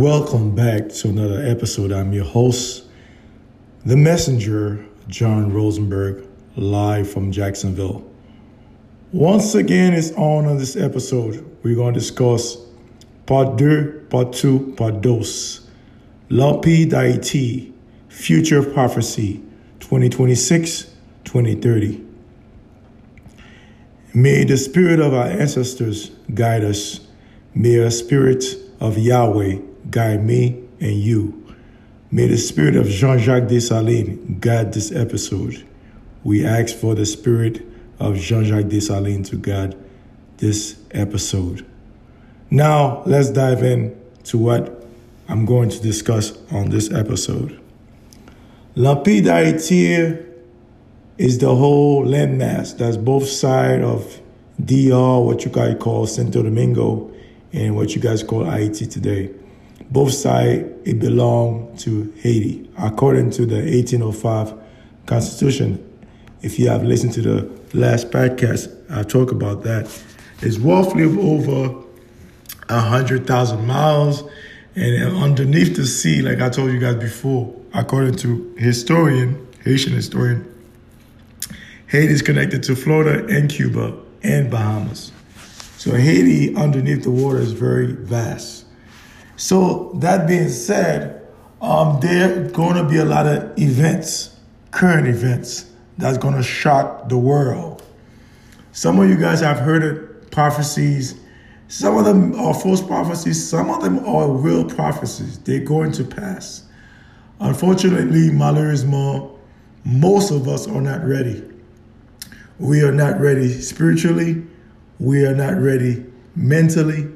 Welcome back to another episode. I'm your host, the messenger, John Rosenberg, live from Jacksonville. Once again, it's on on this episode. We're going to discuss part deux, part two, part dos. L'Empire Future of Prophecy, 2026-2030. May the spirit of our ancestors guide us. May the spirit of Yahweh guide me and you. May the spirit of Jean-Jacques Dessalines guide this episode. We ask for the spirit of Jean-Jacques Dessalines to guide this episode. Now, let's dive in to what I'm going to discuss on this episode. L'Empire d'Haïti is the whole landmass that's both side of DR, what you guys call Santo Domingo, and what you guys call Haiti today. Both sides, it belonged to Haiti, according to the 1805 Constitution. If you have listened to the last podcast, I talk about that. It's roughly over 100,000 miles, and underneath the sea, like I told you guys before, according to historian, Haitian historian, Haiti is connected to Florida and Cuba and Bahamas. So Haiti underneath the water is very vast. So that being said, um, there are going to be a lot of events, current events, that's going to shock the world. Some of you guys have heard of prophecies. Some of them are false prophecies. Some of them are real prophecies. They're going to pass. Unfortunately, malheureusement, most of us are not ready. We are not ready spiritually. We are not ready mentally.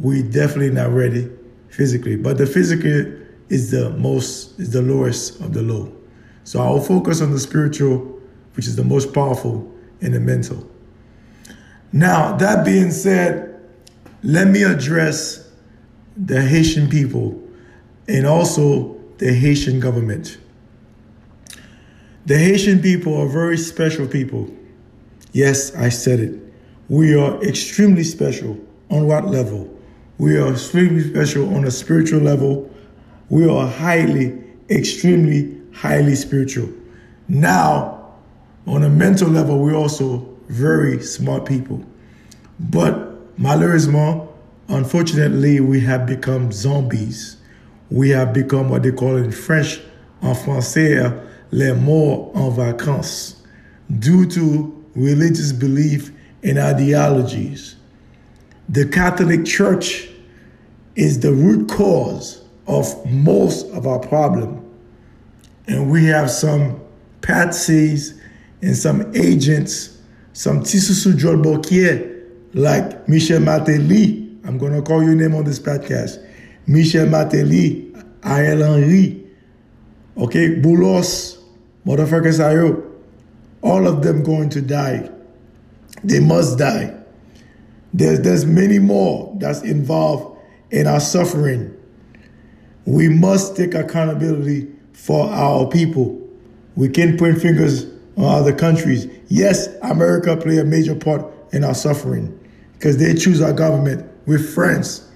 We definitely not ready physically. But the physical is the most is the lowest of the low. So I'll focus on the spiritual, which is the most powerful, and the mental. Now, that being said, let me address the Haitian people and also the Haitian government. The Haitian people are very special people. Yes, I said it. We are extremely special. On what level? We are extremely special on a spiritual level. We are highly, extremely, highly spiritual. Now, on a mental level, we're also very smart people. But malheureusement, unfortunately, we have become zombies. We have become what they call in French, en français, les morts en vacances, due to religious belief and ideologies. The Catholic Church is the root cause of most of our problem. And we have some patsies and some agents, some Tisusu Jolbokier, like Michel Martelly. I'm going to call your name on this podcast. Michel Martelly, Ariel Henry, okay, Boulos, motherfuckers Ayo. All of them going to die. They must die. There's, there's many more that's involved in our suffering. We must take accountability for our people. We can't point fingers on other countries. Yes, America play a major part in our suffering because they choose our government with France,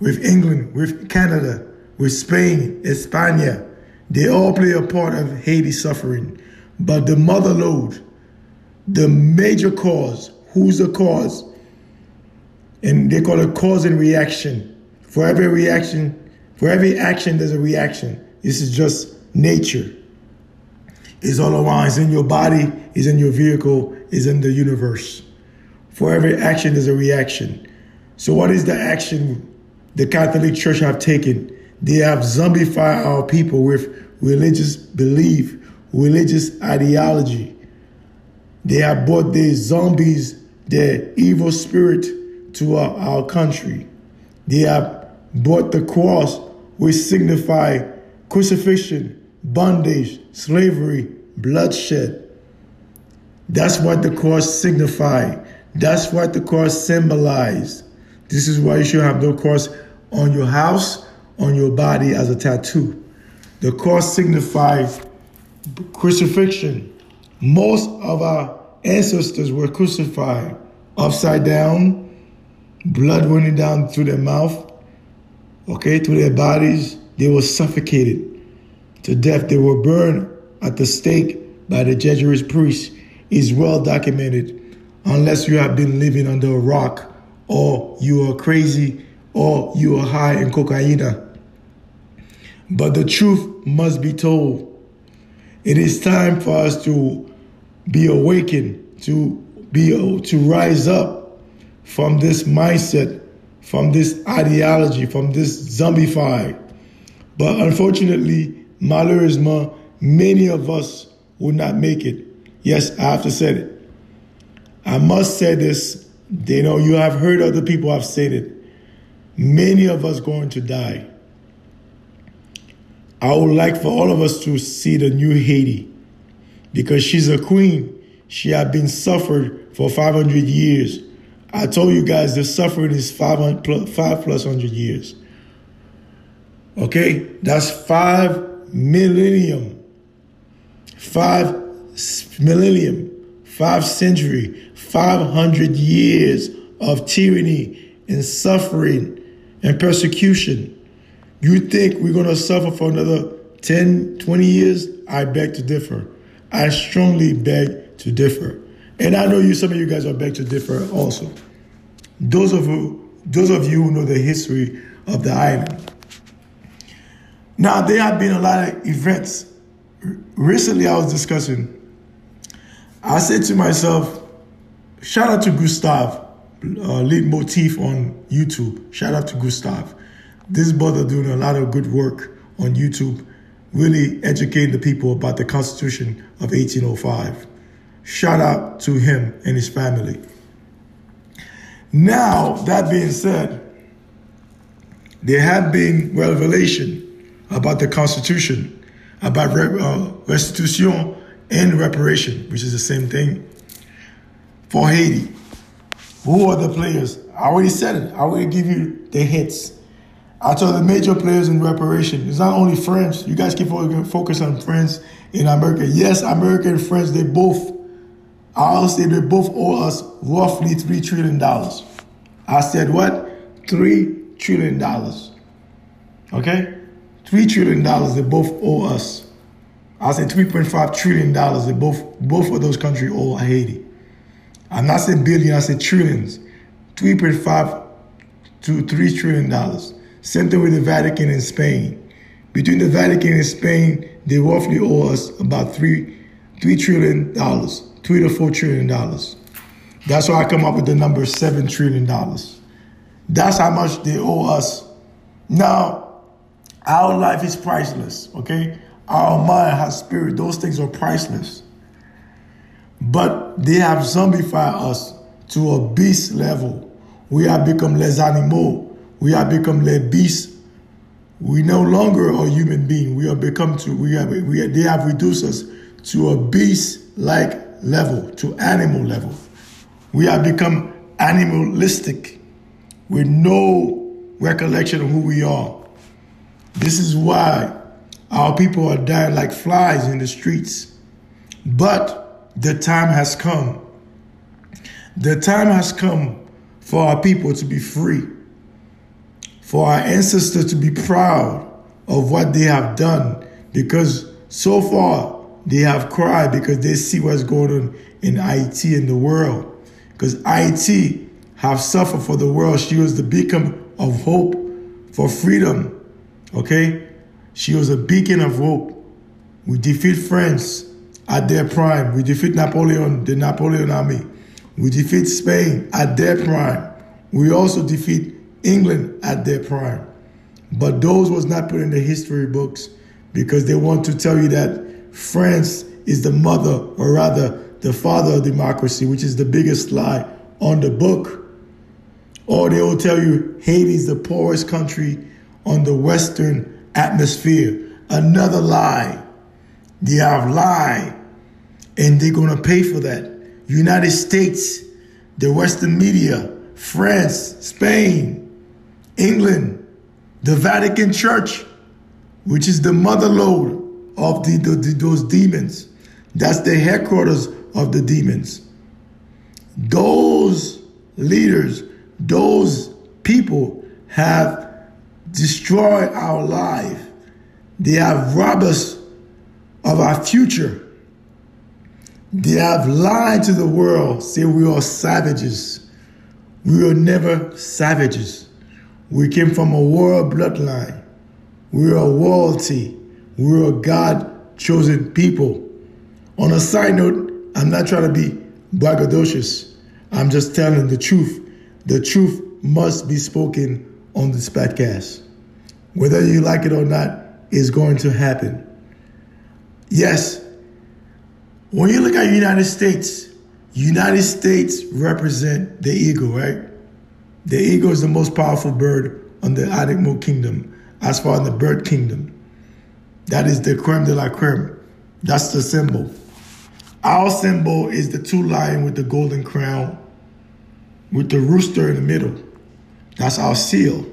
with England, with Canada, with Spain, España. They all play a part of Haiti's suffering. But the mother load, the major cause, who's the cause? And they call it cause and reaction. For every reaction, for every action, there's a reaction. This is just nature. It's all around. It's in your body, it's in your vehicle, it's in the universe. For every action, there's a reaction. So, what is the action the Catholic Church have taken? They have zombified our people with religious belief, religious ideology. They have brought their zombies, their evil spirit to our, our country. They have brought the cross, which signify crucifixion, bondage, slavery, bloodshed. That's what the cross signified. That's what the cross symbolized. This is why you should have no cross on your house, on your body as a tattoo. The cross signifies crucifixion. Most of our ancestors were crucified upside down, blood running down through their mouth, okay, through their bodies. They were suffocated to death. They were burned at the stake by the Jesuit priests. Is well documented, unless you have been living under a rock, or you are crazy, or you are high in cocaine. But the truth must be told. It is time for us to be awakened, to be to rise up from this mindset, from this ideology, from this zombified. But unfortunately, malheureusement, many of us will not make it. Yes, I have to say it. I must say this. You know, you have heard other people have said it. Many of us going to die. I would like for all of us to see the new Haiti because she's a queen. She had been suffered for 500 years. I told you guys the suffering is 500 plus, 5 plus 100 years. Okay? That's 5 millennium. 5 millennium. 5 century. 500 years of tyranny and suffering and persecution. You think we're going to suffer for another 10, 20 years? I beg to differ. I strongly beg to differ. And I know you, some of you guys are beg to differ also. Those of you, those of you who know the history of the island. Now, there have been a lot of events. Recently, I was discussing, I said to myself, shout out to Gustav, uh, lead motif on YouTube. Shout out to Gustav. This brother doing a lot of good work on YouTube, really educating the people about the Constitution of 1805. Shout out to him and his family. Now, that being said, there have been revelation about the Constitution, about uh, restitution and reparation, which is the same thing, for Haiti. Who are the players? I already said it. I already give you the hits. I told the major players in reparation. It's not only French. You guys keep focusing on France in America. Yes, America and France, they both, I'll say they both owe us roughly $3 trillion. I said what? $3 trillion. Okay? $3 trillion they both owe us. I said $3.5 trillion they both, both of those countries owe Haiti. I'm not saying billion, I said trillions. 3.5 to $3 trillion. Same thing with the Vatican and Spain. Between the Vatican and Spain, they roughly owe us about three, three trillion dollars, three to four trillion dollars. That's why I come up with the number seven trillion dollars. That's how much they owe us. Now, our life is priceless, okay? Our mind has spirit. Those things are priceless. But they have zombified us to a beast level. We have become les animaux we have become le beasts. We no longer are human being. We have become to we have we have, they have reduced us to a beast-like level, to animal level. We have become animalistic with no recollection of who we are. This is why our people are dying like flies in the streets. But the time has come. The time has come for our people to be free for our ancestors to be proud of what they have done because so far they have cried because they see what's going on in Ayiti in the world. Because Ayiti have suffered for the world. She was the beacon of hope for freedom. Okay? She was a beacon of hope. We defeat France at their prime. We defeat Napoleon, the Napoleon army. We defeat Spain at their prime. We also defeat England at their prime. But those was not put in the history books because they want to tell you that France is the mother, or rather, the father of democracy, which is the biggest lie on the book. Or they will tell you Haiti is the poorest country on the Western atmosphere. Another lie. They have lied, and they're going to pay for that. United States, the Western media, France, Spain, England, the Vatican Church, which is the mother lode of the, the, the, those demons. That's the headquarters of the demons. Those leaders, those people have destroyed our life. They have robbed us of our future. They have lied to the world, say we are savages. We are never savages. We came from a royal bloodline. We are royalty. We are a God chosen people. On a side note, I'm not trying to be braggadocious. I'm just telling the truth. The truth must be spoken on this podcast. Whether you like it or not, is going to happen. Yes, when you look at the United States, United States represent the eagle, right? The eagle is the most powerful bird on the animal kingdom, as far as the bird kingdom. That is the creme de la creme. That's the symbol. Our symbol is the two lion with the golden crown, with the rooster in the middle. That's our seal.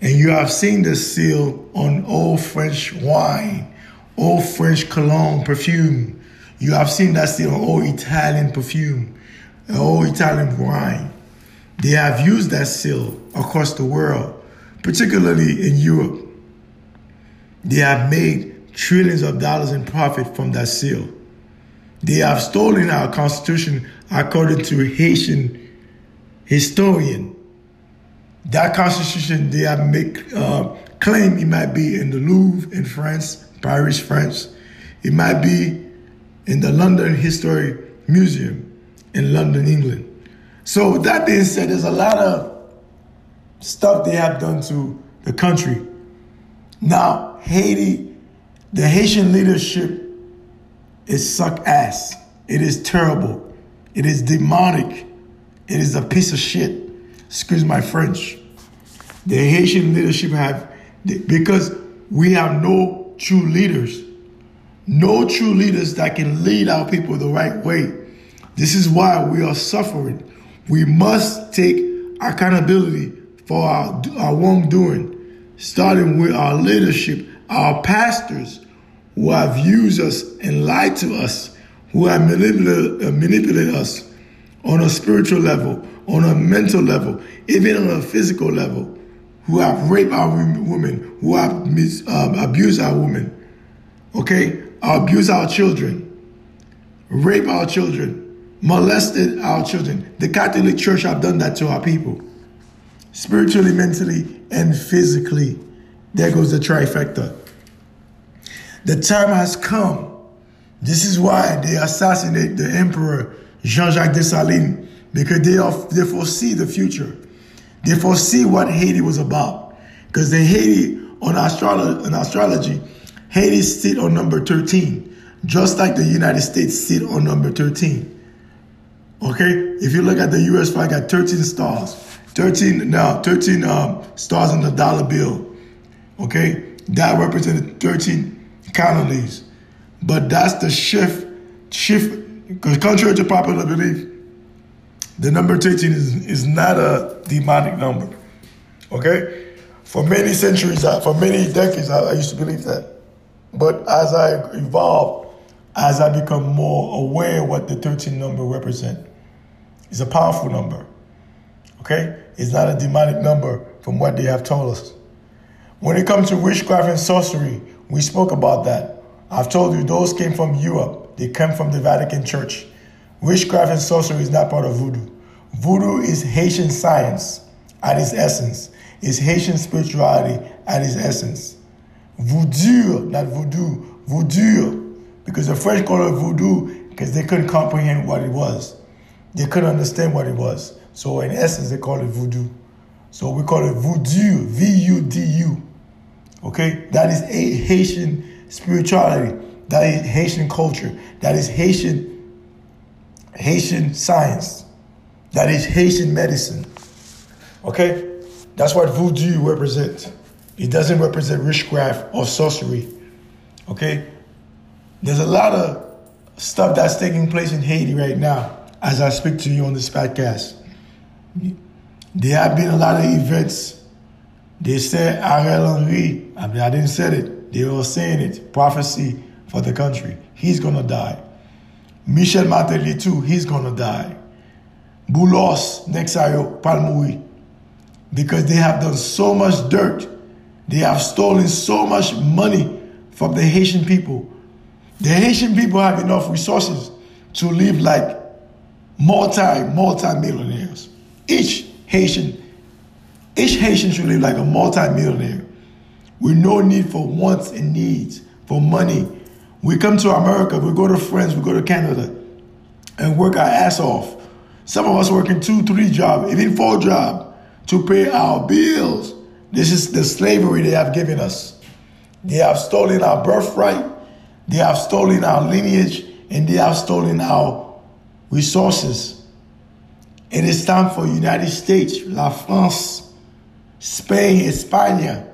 And you have seen the seal on old French wine, old French cologne perfume. You have seen that seal on old Italian perfume, old Italian wine. They have used that seal across the world, particularly in Europe. They have made trillions of dollars in profit from that seal. They have stolen our constitution according to Haitian historian that constitution they have make uh, claim it might be in the Louvre in France, Paris, France. It might be in the London History Museum in London, England. So with that being said, there's a lot of stuff they have done to the country. Now, Haiti, the Haitian leadership is suck ass. It is terrible. It is demonic. It is a piece of shit. Excuse my French. The Haitian leadership have, because we have no true leaders, no true leaders that can lead our people the right way. This is why we are suffering. We must take accountability for our, our wrongdoing, starting with our leadership, our pastors who have used us and lied to us, who have manipulated, uh, manipulated us on a spiritual level, on a mental level, even on a physical level, who have raped our women, who have mis, um, abused our women, okay, abused our children, rape our children, molested our children. The Catholic Church have done that to our people, spiritually, mentally, and physically. There goes the trifecta. The time has come. This is why they assassinate the Emperor Jean-Jacques Dessalines because they, are, they foresee the future. They foresee what Haiti was about. Because the Haiti, on, astrolo- on astrology, Haiti sit on number 13, just like the United States sit on number 13. Okay? If you look at the US flag, got 13 stars. 13 now, 13 um, stars on the dollar bill. Okay? That represented 13 colonies. But that's the shift, shift, because contrary to popular belief, the number 13 is, is not a demonic number. Okay? For many centuries, uh, for many decades, I, I used to believe that. But as I evolve, as I become more aware what the 13 number represent, it's a powerful number. Okay? It's not a demonic number from what they have told us. When it comes to witchcraft and sorcery, we spoke about that. I've told you those came from Europe. They came from the Vatican Church. Witchcraft and sorcery is not part of voodoo. Voodoo is Haitian science at its essence. It's Haitian spirituality at its essence. Voodoo, not voodoo, voodoo. Because the French called it voodoo because they couldn't comprehend what it was. They couldn't understand what it was. So in essence, they call it voodoo. So we call it voodoo, V-U-D-U. Okay? That is a Haitian spirituality. That is Haitian culture. That is Haitian Haitian science. That is Haitian medicine. Okay? That's what voodoo represents. It doesn't represent witchcraft or sorcery. Okay? There's a lot of stuff that's taking place in Haiti right now as I speak to you on this podcast. There have been a lot of events. They said Ariel Henry, I mean, I didn't say it. They were saying it. Prophecy for the country. He's going to die. Michel Martelly too, he's going to die. Boulos, Nexayo, Palmoui. Because they have done so much dirt They have stolen so much money from the Haitian people. The Haitian people have enough resources to live like multi, multi millionaires. Each Haitian, each Haitian should live like a multi millionaire with no need for wants and needs, for money. We come to America, we go to France, we go to Canada, and work our ass off. Some of us working two, three jobs, even four jobs to pay our bills. This is the slavery they have given us. They have stolen our birthright, they have stolen our lineage, and they have stolen our resources. It is time for United States, La France, Spain, España,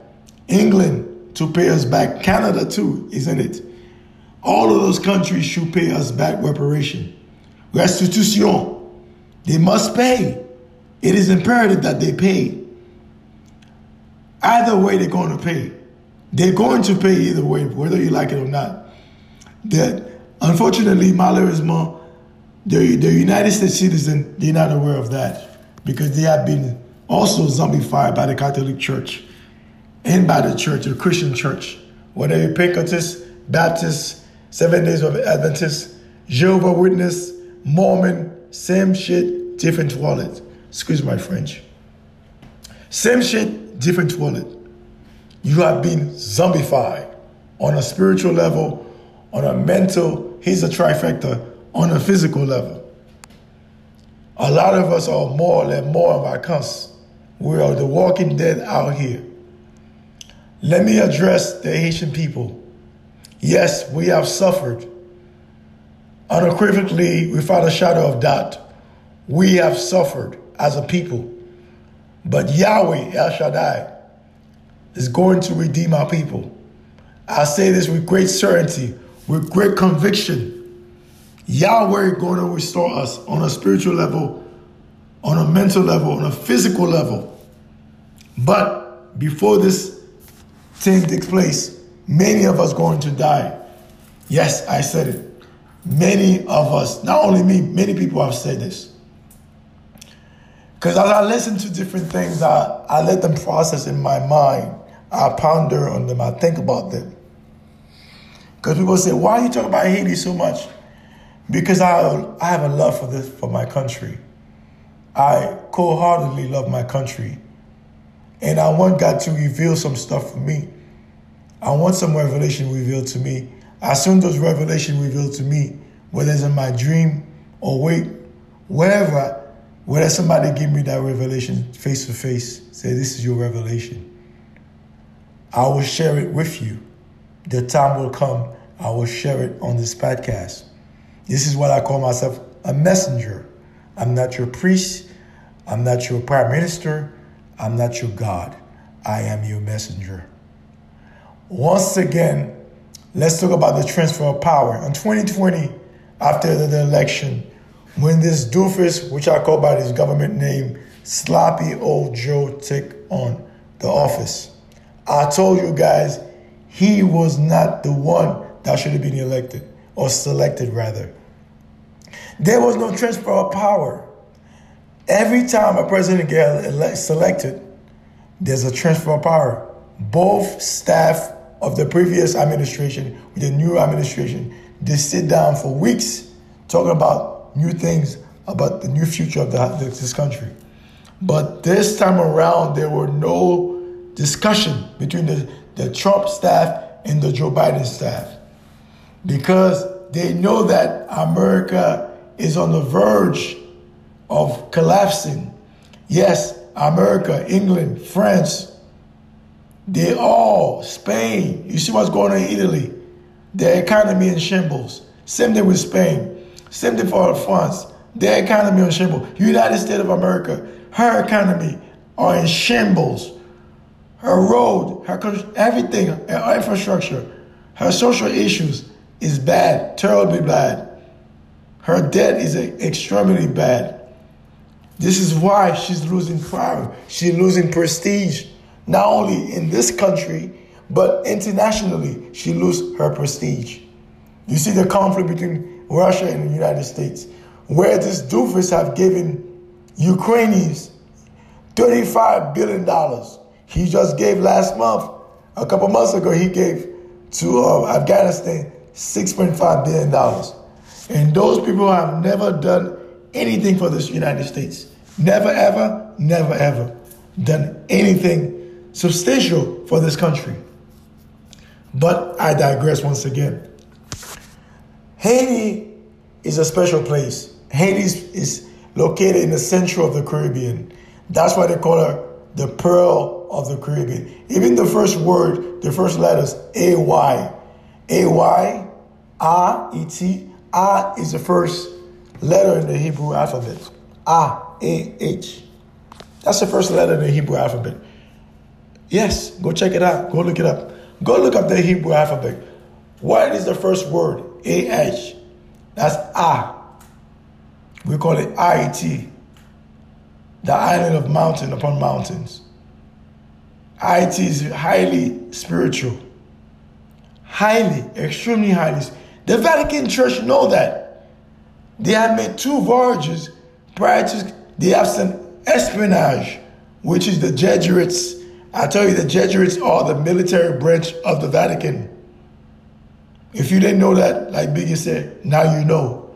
England to pay us back. Canada too, isn't it? All of those countries should pay us back reparation. Restitution. They must pay. It is imperative that they pay. Either way, they're going to pay. They're going to pay either way, whether you like it or not. That unfortunately, malheureusement, the, the United States citizen, they're not aware of that because they have been also zombified by the Catholic Church and by the church, the Christian church. Whether you're Pentecostal, Baptist, Seven Days of Adventist, Jehovah Witness, Mormon, same shit, different wallet. Excuse my French. Same shit, different wallet. You have been zombified on a spiritual level, on a mental, here's a trifecta, on a physical level. A lot of us are more than more of our cunts. We are the walking dead out here. Let me address the Haitian people. Yes, we have suffered. Unequivocally, without a shadow of doubt, we have suffered as a people. But Yahweh, El Shaddai, is going to redeem our people. I say this with great certainty, with great conviction. Yahweh going to restore us on a spiritual level, on a mental level, on a physical level. But before this thing takes place, many of us going to die. Yes, I said it. Many of us, not only me, many people have said this. Because as I listen to different things, I, I let them process in my mind. I ponder on them. I think about them. Because people say, why are you talking about Haiti so much? Because I, I have a love for this, for my country. I cold-heartedly love my country. And I want God to reveal some stuff for me. I want some revelation revealed to me. As soon as those revelation revealed to me, whether it's in my dream or wait, wherever, whether somebody give me that revelation face to face, say, this is your revelation. I will share it with you. The time will come, I will share it on this podcast. This is what I call myself a messenger. I'm not your priest. I'm not your prime minister. I'm not your God. I am your messenger. Once again, let's talk about the transfer of power. In 2020, after the election, when this doofus, which I call by his government name, sloppy old Joe, took on the office, I told you guys he was not the one that should have been elected or selected rather. There was no transfer of power. Every time a president gets selected, there's a transfer of power. Both staff of the previous administration with the new administration, they sit down for weeks talking about new things, about the new future of the, this country. But this time around, there were no discussion between the, the Trump staff and the Joe Biden staff because they know that America is on the verge of collapsing. Yes, America, England, France, they all, Spain, you see what's going on in Italy, their economy in shambles. Same thing with Spain. Same thing for France. Their economy in shambles. United States of America, her economy are in shambles. Her road, her everything, her infrastructure, her social issues is bad, terribly bad. Her debt is extremely bad. This is why she's losing power. She's losing prestige, not only in this country, but internationally. She loses her prestige. You see the conflict between Russia and the United States, where these doofus have given Ukrainians $35 billion. He just gave last month a couple months ago, he gave to uh, Afghanistan $6.5 billion. And those people have never done anything for this United States. Never, ever, never, ever done anything substantial for this country. But I digress once again. Haiti is a special place. Haiti is located in the center of the Caribbean. That's why they call her the Pearl of the Caribbean. Even the first word, the first letters, A Y. A Y, A, E T. A is the first letter in the Hebrew alphabet. A, A, H. That's the first letter in the Hebrew alphabet. Yes, go check it out. Go look it up. Go look up the Hebrew alphabet. What is the first word? A H. That's A. We call it I-T. The island of mountain upon mountains. Ayiti is highly spiritual. Highly, extremely highly. The Vatican Church know that. They have made two voyages prior to, have some espionage, which is the Jesuits. I tell you, the Jesuits are the military branch of the Vatican. If you didn't know that, like Biggie said, now you know.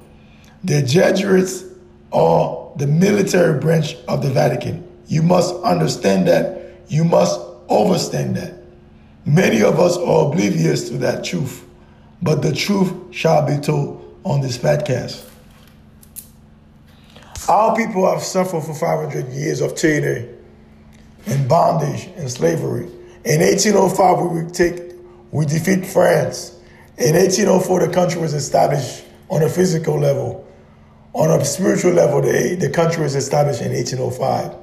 The Jesuits are the military branch of the Vatican. You must understand that. You must overstand that. Many of us are oblivious to that truth, but the truth shall be told on this podcast. Our people have suffered for 500 years of tyranny and bondage and slavery. In 1805, we take, we defeat France. In 1804, the country was established on a physical level. On a spiritual level, the, the country was established in 1805.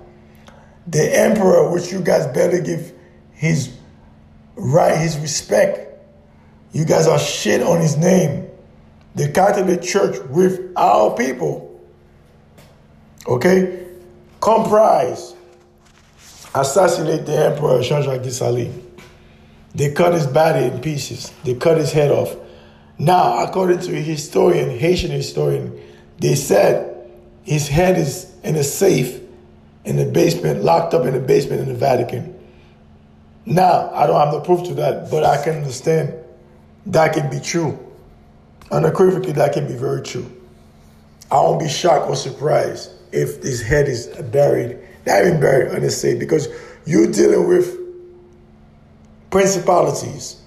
The emperor, which you guys better give his right, his respect, you guys are shit on his name. The Catholic Church with our people, okay, comprise, assassinate the emperor Jean-Jacques Dessalines. They cut his body in pieces. They cut his head off. Now, according to a historian, Haitian historian, they said his head is in a safe in the basement, locked up in the basement in the Vatican. Now, I don't have the proof to that, but I can understand that can be true. Unequivocally, that can be very true. I won't be shocked or surprised if his head is buried, not even buried safe, because you're dealing with principalities.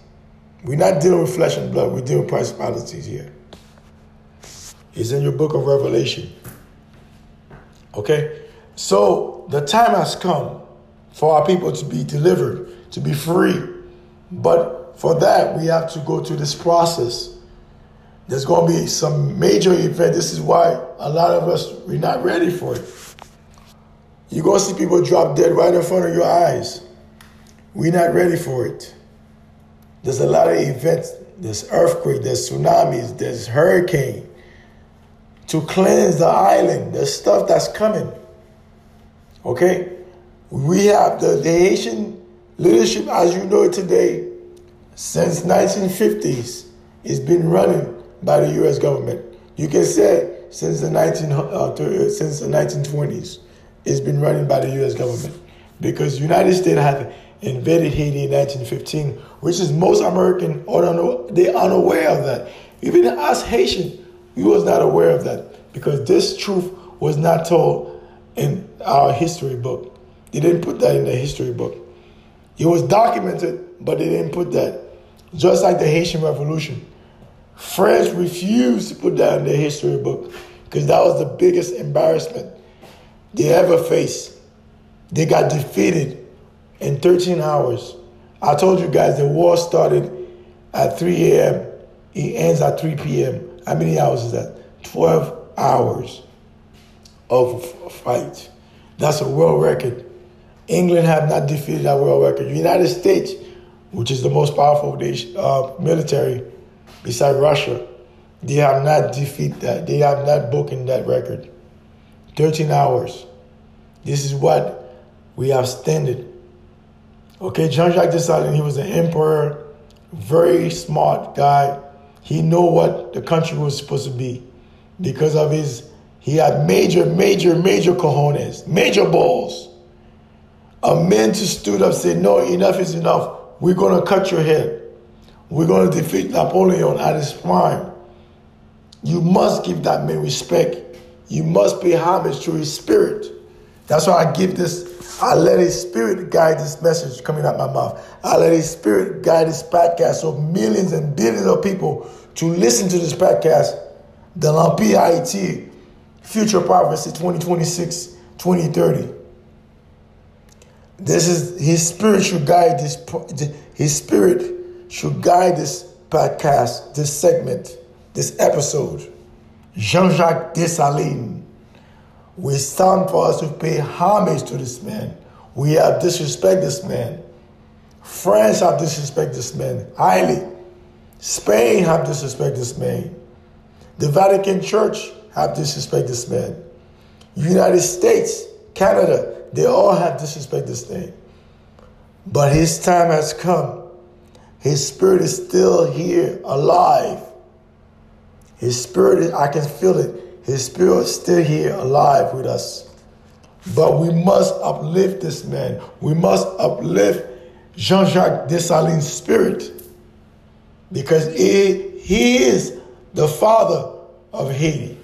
We're not dealing with flesh and blood, we're dealing with principalities here. It's in your book of Revelation. Okay? So the time has come for our people to be delivered, to be free. But for that, we have to go through this process. There's going to be some major event. This is why a lot of us, we're not ready for it. You're going to see people drop dead right in front of your eyes. We're not ready for it. There's a lot of events. There's earthquake, there's tsunamis, there's hurricane. To cleanse the island, there's stuff that's coming. Okay? We have the, the Haitian leadership, as you know it today, since 1950s, it's been running by the U.S. government. You can say since the 19 uh, since the 1920s, it's been running by the U.S. government because United States had invaded Haiti in 1915, which is most American or they unaware of that. Even us Haitian, we was not aware of that because this truth was not told in our history book. They didn't put that in the history book. It was documented, but they didn't put that. Just like the Haitian Revolution. France refused to put that in their history book because that was the biggest embarrassment they ever faced. They got defeated in 13 hours. I told you guys the war started at 3 a.m. It ends at 3 p.m. How many hours is that? 12 hours of fight. That's a world record. England have not defeated that world record. United States, which is the most powerful uh, military beside Russia, they have not defeated that. They have not broken that record. 13 hours. This is what we have standed. Okay, Jean-Jacques Dessalines, he was an emperor, very smart guy. He know what the country was supposed to be because of his, he had major, major, major cojones, major balls. A man to stood up and said, no, enough is enough. we're going to cut your head. We're going to defeat Napoleon at his prime. You must give that man respect. You must pay homage to his spirit. That's why I give this, I let his spirit guide this message coming out my mouth. I let his spirit guide this podcast so millions and billions of people to listen to this podcast, the Lampi IT, Future Prophecy 2026, 2030. This is his spirit should guide this his spirit should guide this podcast, this segment, this episode. Jean-Jacques Dessalines. We stand for us to pay homage to this man. We have disrespect this man. France have disrespect this man highly. Spain have disrespect this man. The Vatican Church have disrespect this man. United States, Canada, they all have disrespect this man. But his time has come. His spirit is still here, alive. His spirit, is, I can feel it. His spirit is still here, alive with us. But we must uplift this man. We must uplift Jean Jacques Dessalines' spirit because he, he is the father of Haiti.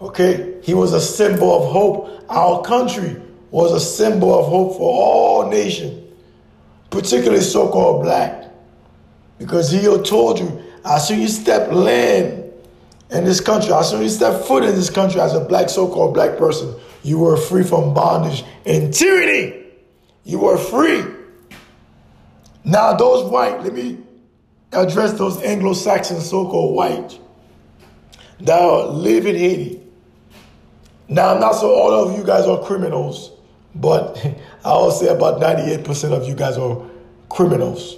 Okay? He was a symbol of hope. Our country was a symbol of hope for all nations, particularly so called black. Because he told you, as soon as you step land in this country, as soon as you step foot in this country as a black, so called black person, you were free from bondage and tyranny. You were free. Now, those white, let me address those Anglo Saxon so called white that live in Haiti. Now, I'm not so all of you guys are criminals, but I will say about 98% of you guys are criminals.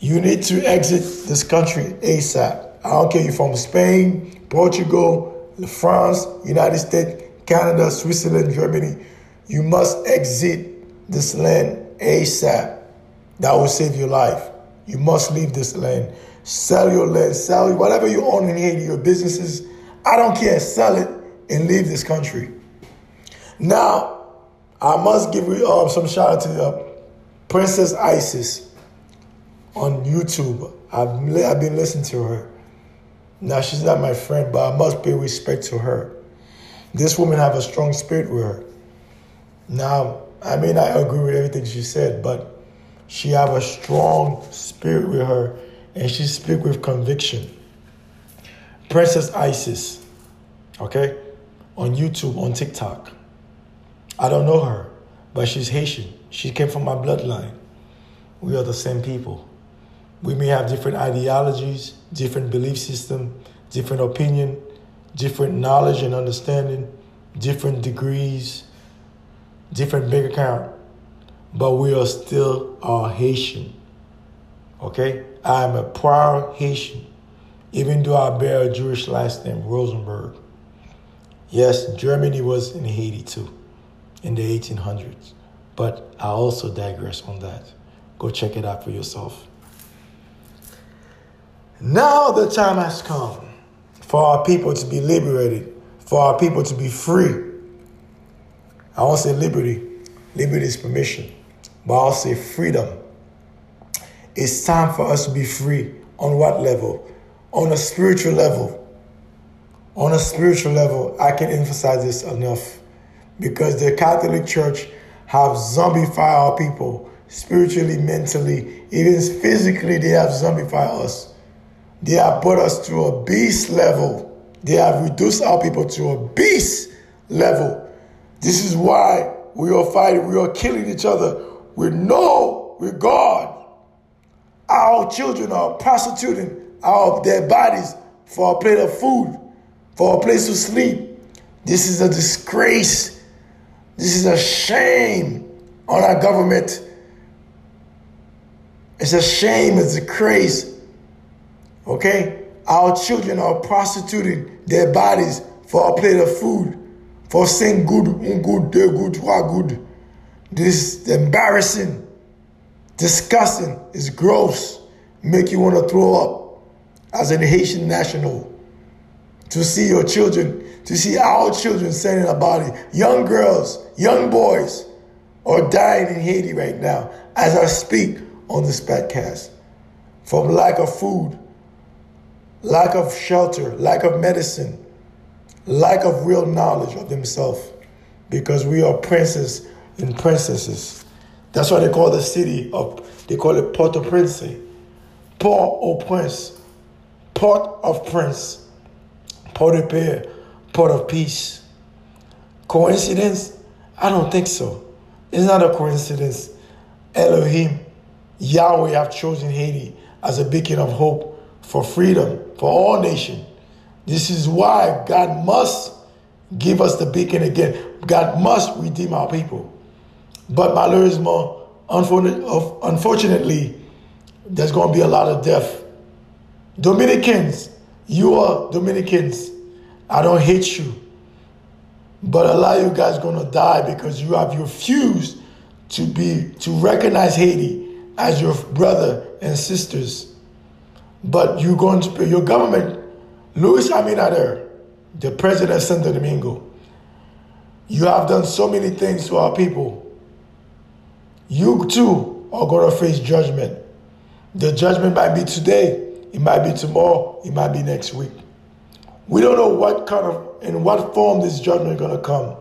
You need to exit this country ASAP. I don't care if you're from Spain, Portugal, France, United States, Canada, Switzerland, Germany. You must exit this land ASAP. That will save your life. You must leave this land. Sell your land, sell whatever you own in Haiti, your businesses. I don't care. Sell it and leave this country. Now, I must give uh, some shout out to uh, Princess Isis on YouTube. I've, I've been listening to her. Now, she's not my friend, but I must pay respect to her. This woman have a strong spirit with her. Now, I may not agree with everything she said, but she have a strong spirit with her, and she speak with conviction. Princess Isis, okay, on YouTube, on TikTok. I don't know her, but she's Haitian. She came from my bloodline. We are the same people. We may have different ideologies, different belief system, different opinion, different knowledge and understanding, different degrees, different bank account, but we are still all Haitian. Okay? I am a proud Haitian, even though I bear a Jewish last name, Rosenberg. Yes, Germany was in Haiti too, in the 1800s. But I also digress on that. Go check it out for yourself. Now the time has come for our people to be liberated, for our people to be free. I won't say liberty, liberty is permission, but I'll say freedom. It's time for us to be free. On what level? On a spiritual level. On a spiritual level, I can emphasize this enough because the Catholic Church have zombified our people spiritually, mentally, even physically, they have zombified us. They have put us to a beast level. They have reduced our people to a beast level. This is why we are fighting, we are killing each other with no regard. Our children are prostituting our their bodies for a plate of food, for a place to sleep. This is a disgrace. This is a shame on our government. It's a shame, it's a craze. Okay? Our children are prostituting their bodies for a plate of food, for saying good, good, they good, what good. This is embarrassing, disgusting, it's gross, make you want to throw up as an Haitian national. To see your children, to see our children sending a body, young girls, young boys are dying in Haiti right now. As I speak, on this podcast from lack of food, lack of shelter, lack of medicine, lack of real knowledge of themselves because we are princes and princesses. That's why they call the city of, they call it Port-au-Prince. Port-au-Prince. Port of Prince. Port-au-Paix. Port of Peace. Coincidence? I don't think so. It's not a coincidence. Elohim, Yahweh have chosen Haiti as a beacon of hope for freedom for all nations. This is why God must give us the beacon again. God must redeem our people. But malheureusement, unfortunately, there's going to be a lot of death. Dominicans, you are Dominicans. I don't hate you. But a lot of you guys to die because you have refused to be to recognize Haiti as your brother and sisters. But you're going to your government, Luis Abinader, the president of Santo Domingo. You have done so many things to our people. You too are going to face judgment. The judgment might be today, it might be tomorrow, it might be next week. We don't know what kind of, in what form this judgment is going to come.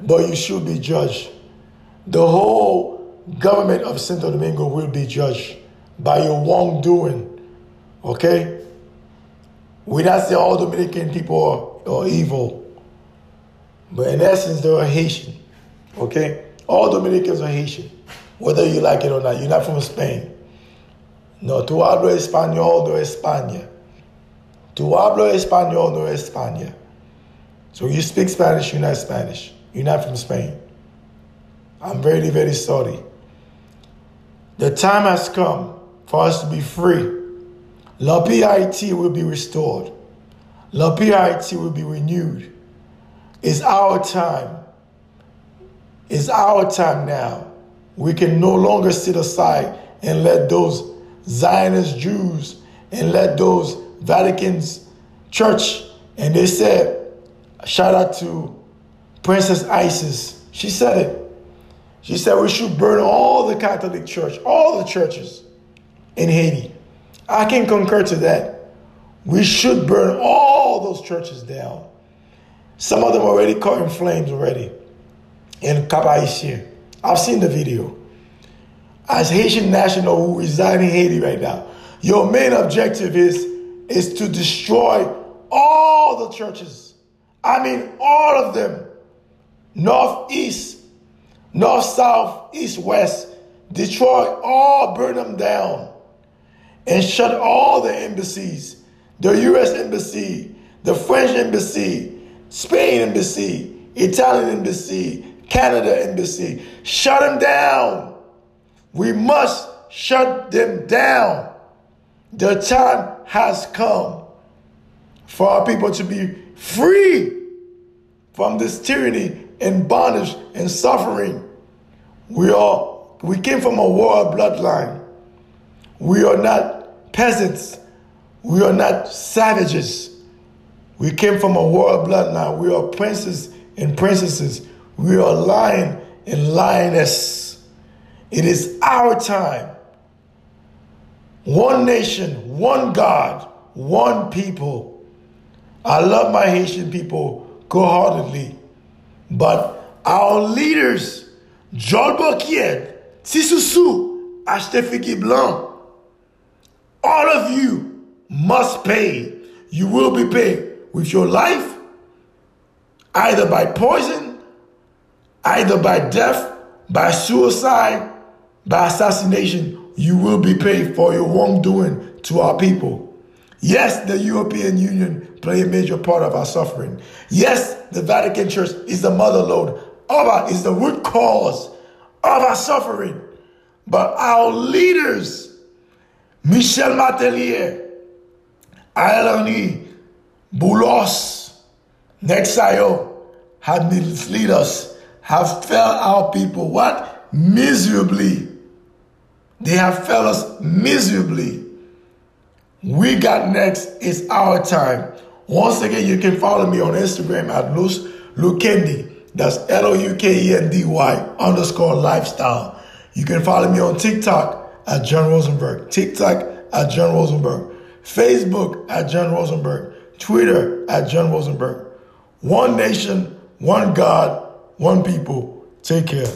But you should be judged. The whole government of Santo Domingo will be judged by your wrongdoing. Okay? We not say all Dominican people are, are evil. But in essence, they're Haitian. Okay? All Dominicans are Haitian. Whether you like it or not. You're not from Spain. No, tu hablo español de España. Tu hablo español de España. So you speak Spanish, you're not Spanish. You're not from Spain. I'm very, very sorry. The time has come for us to be free. La PIT will be restored. La PIT will be renewed. It's our time. It's our time now. We can no longer sit aside and let those Zionist Jews and let those Vatican's church, and they said, shout out to Princess Isis. She said it. She said we should burn all the Catholic Church, all the churches in Haiti. I can concur to that. We should burn all those churches down. Some of them already caught in flames already in Cap Haitien. I've seen the video. As Haitian national who reside in Haiti right now, your main objective is, is to destroy all the churches. I mean, all of them. North, east, north, south, east, west. Destroy all, burn them down. And shut all the embassies. The U.S. embassy, the French embassy, Spain embassy, Italian embassy, Canada embassy. Shut them down. We must shut them down. The time has come for our people to be free from this tyranny and bondage and suffering. We are we came from a royal bloodline. We are not peasants. We are not savages. We came from a royal bloodline. We are princes and princesses. We are lion and lioness. It is our time. One nation, one God, one people. I love my Haitian people wholeheartedly, but our leaders, John Bokied, Sisusu, Ashtefiki Blanc, all of you must pay. You will be paid with your life, either by poison, either by death, by suicide, by assassination, you will be paid for your wrongdoing to our people. Yes, the European Union play a major part of our suffering. Yes, the Vatican Church is the mother lode of our, is the root cause of our suffering. But our leaders, Michel Martelly, Alani, Boulos, Nexayo have misled us, have failed our people. What? Miserably. They have failed us miserably. We got next. It's our time. Once again, you can follow me on Instagram at Luz Loukendy. That's L O U K E N D Y underscore lifestyle. You can follow me on TikTok at John Rosenberg, TikTok at John Rosenberg, Facebook at John Rosenberg, Twitter at John Rosenberg. One nation, one God, one people. Take care.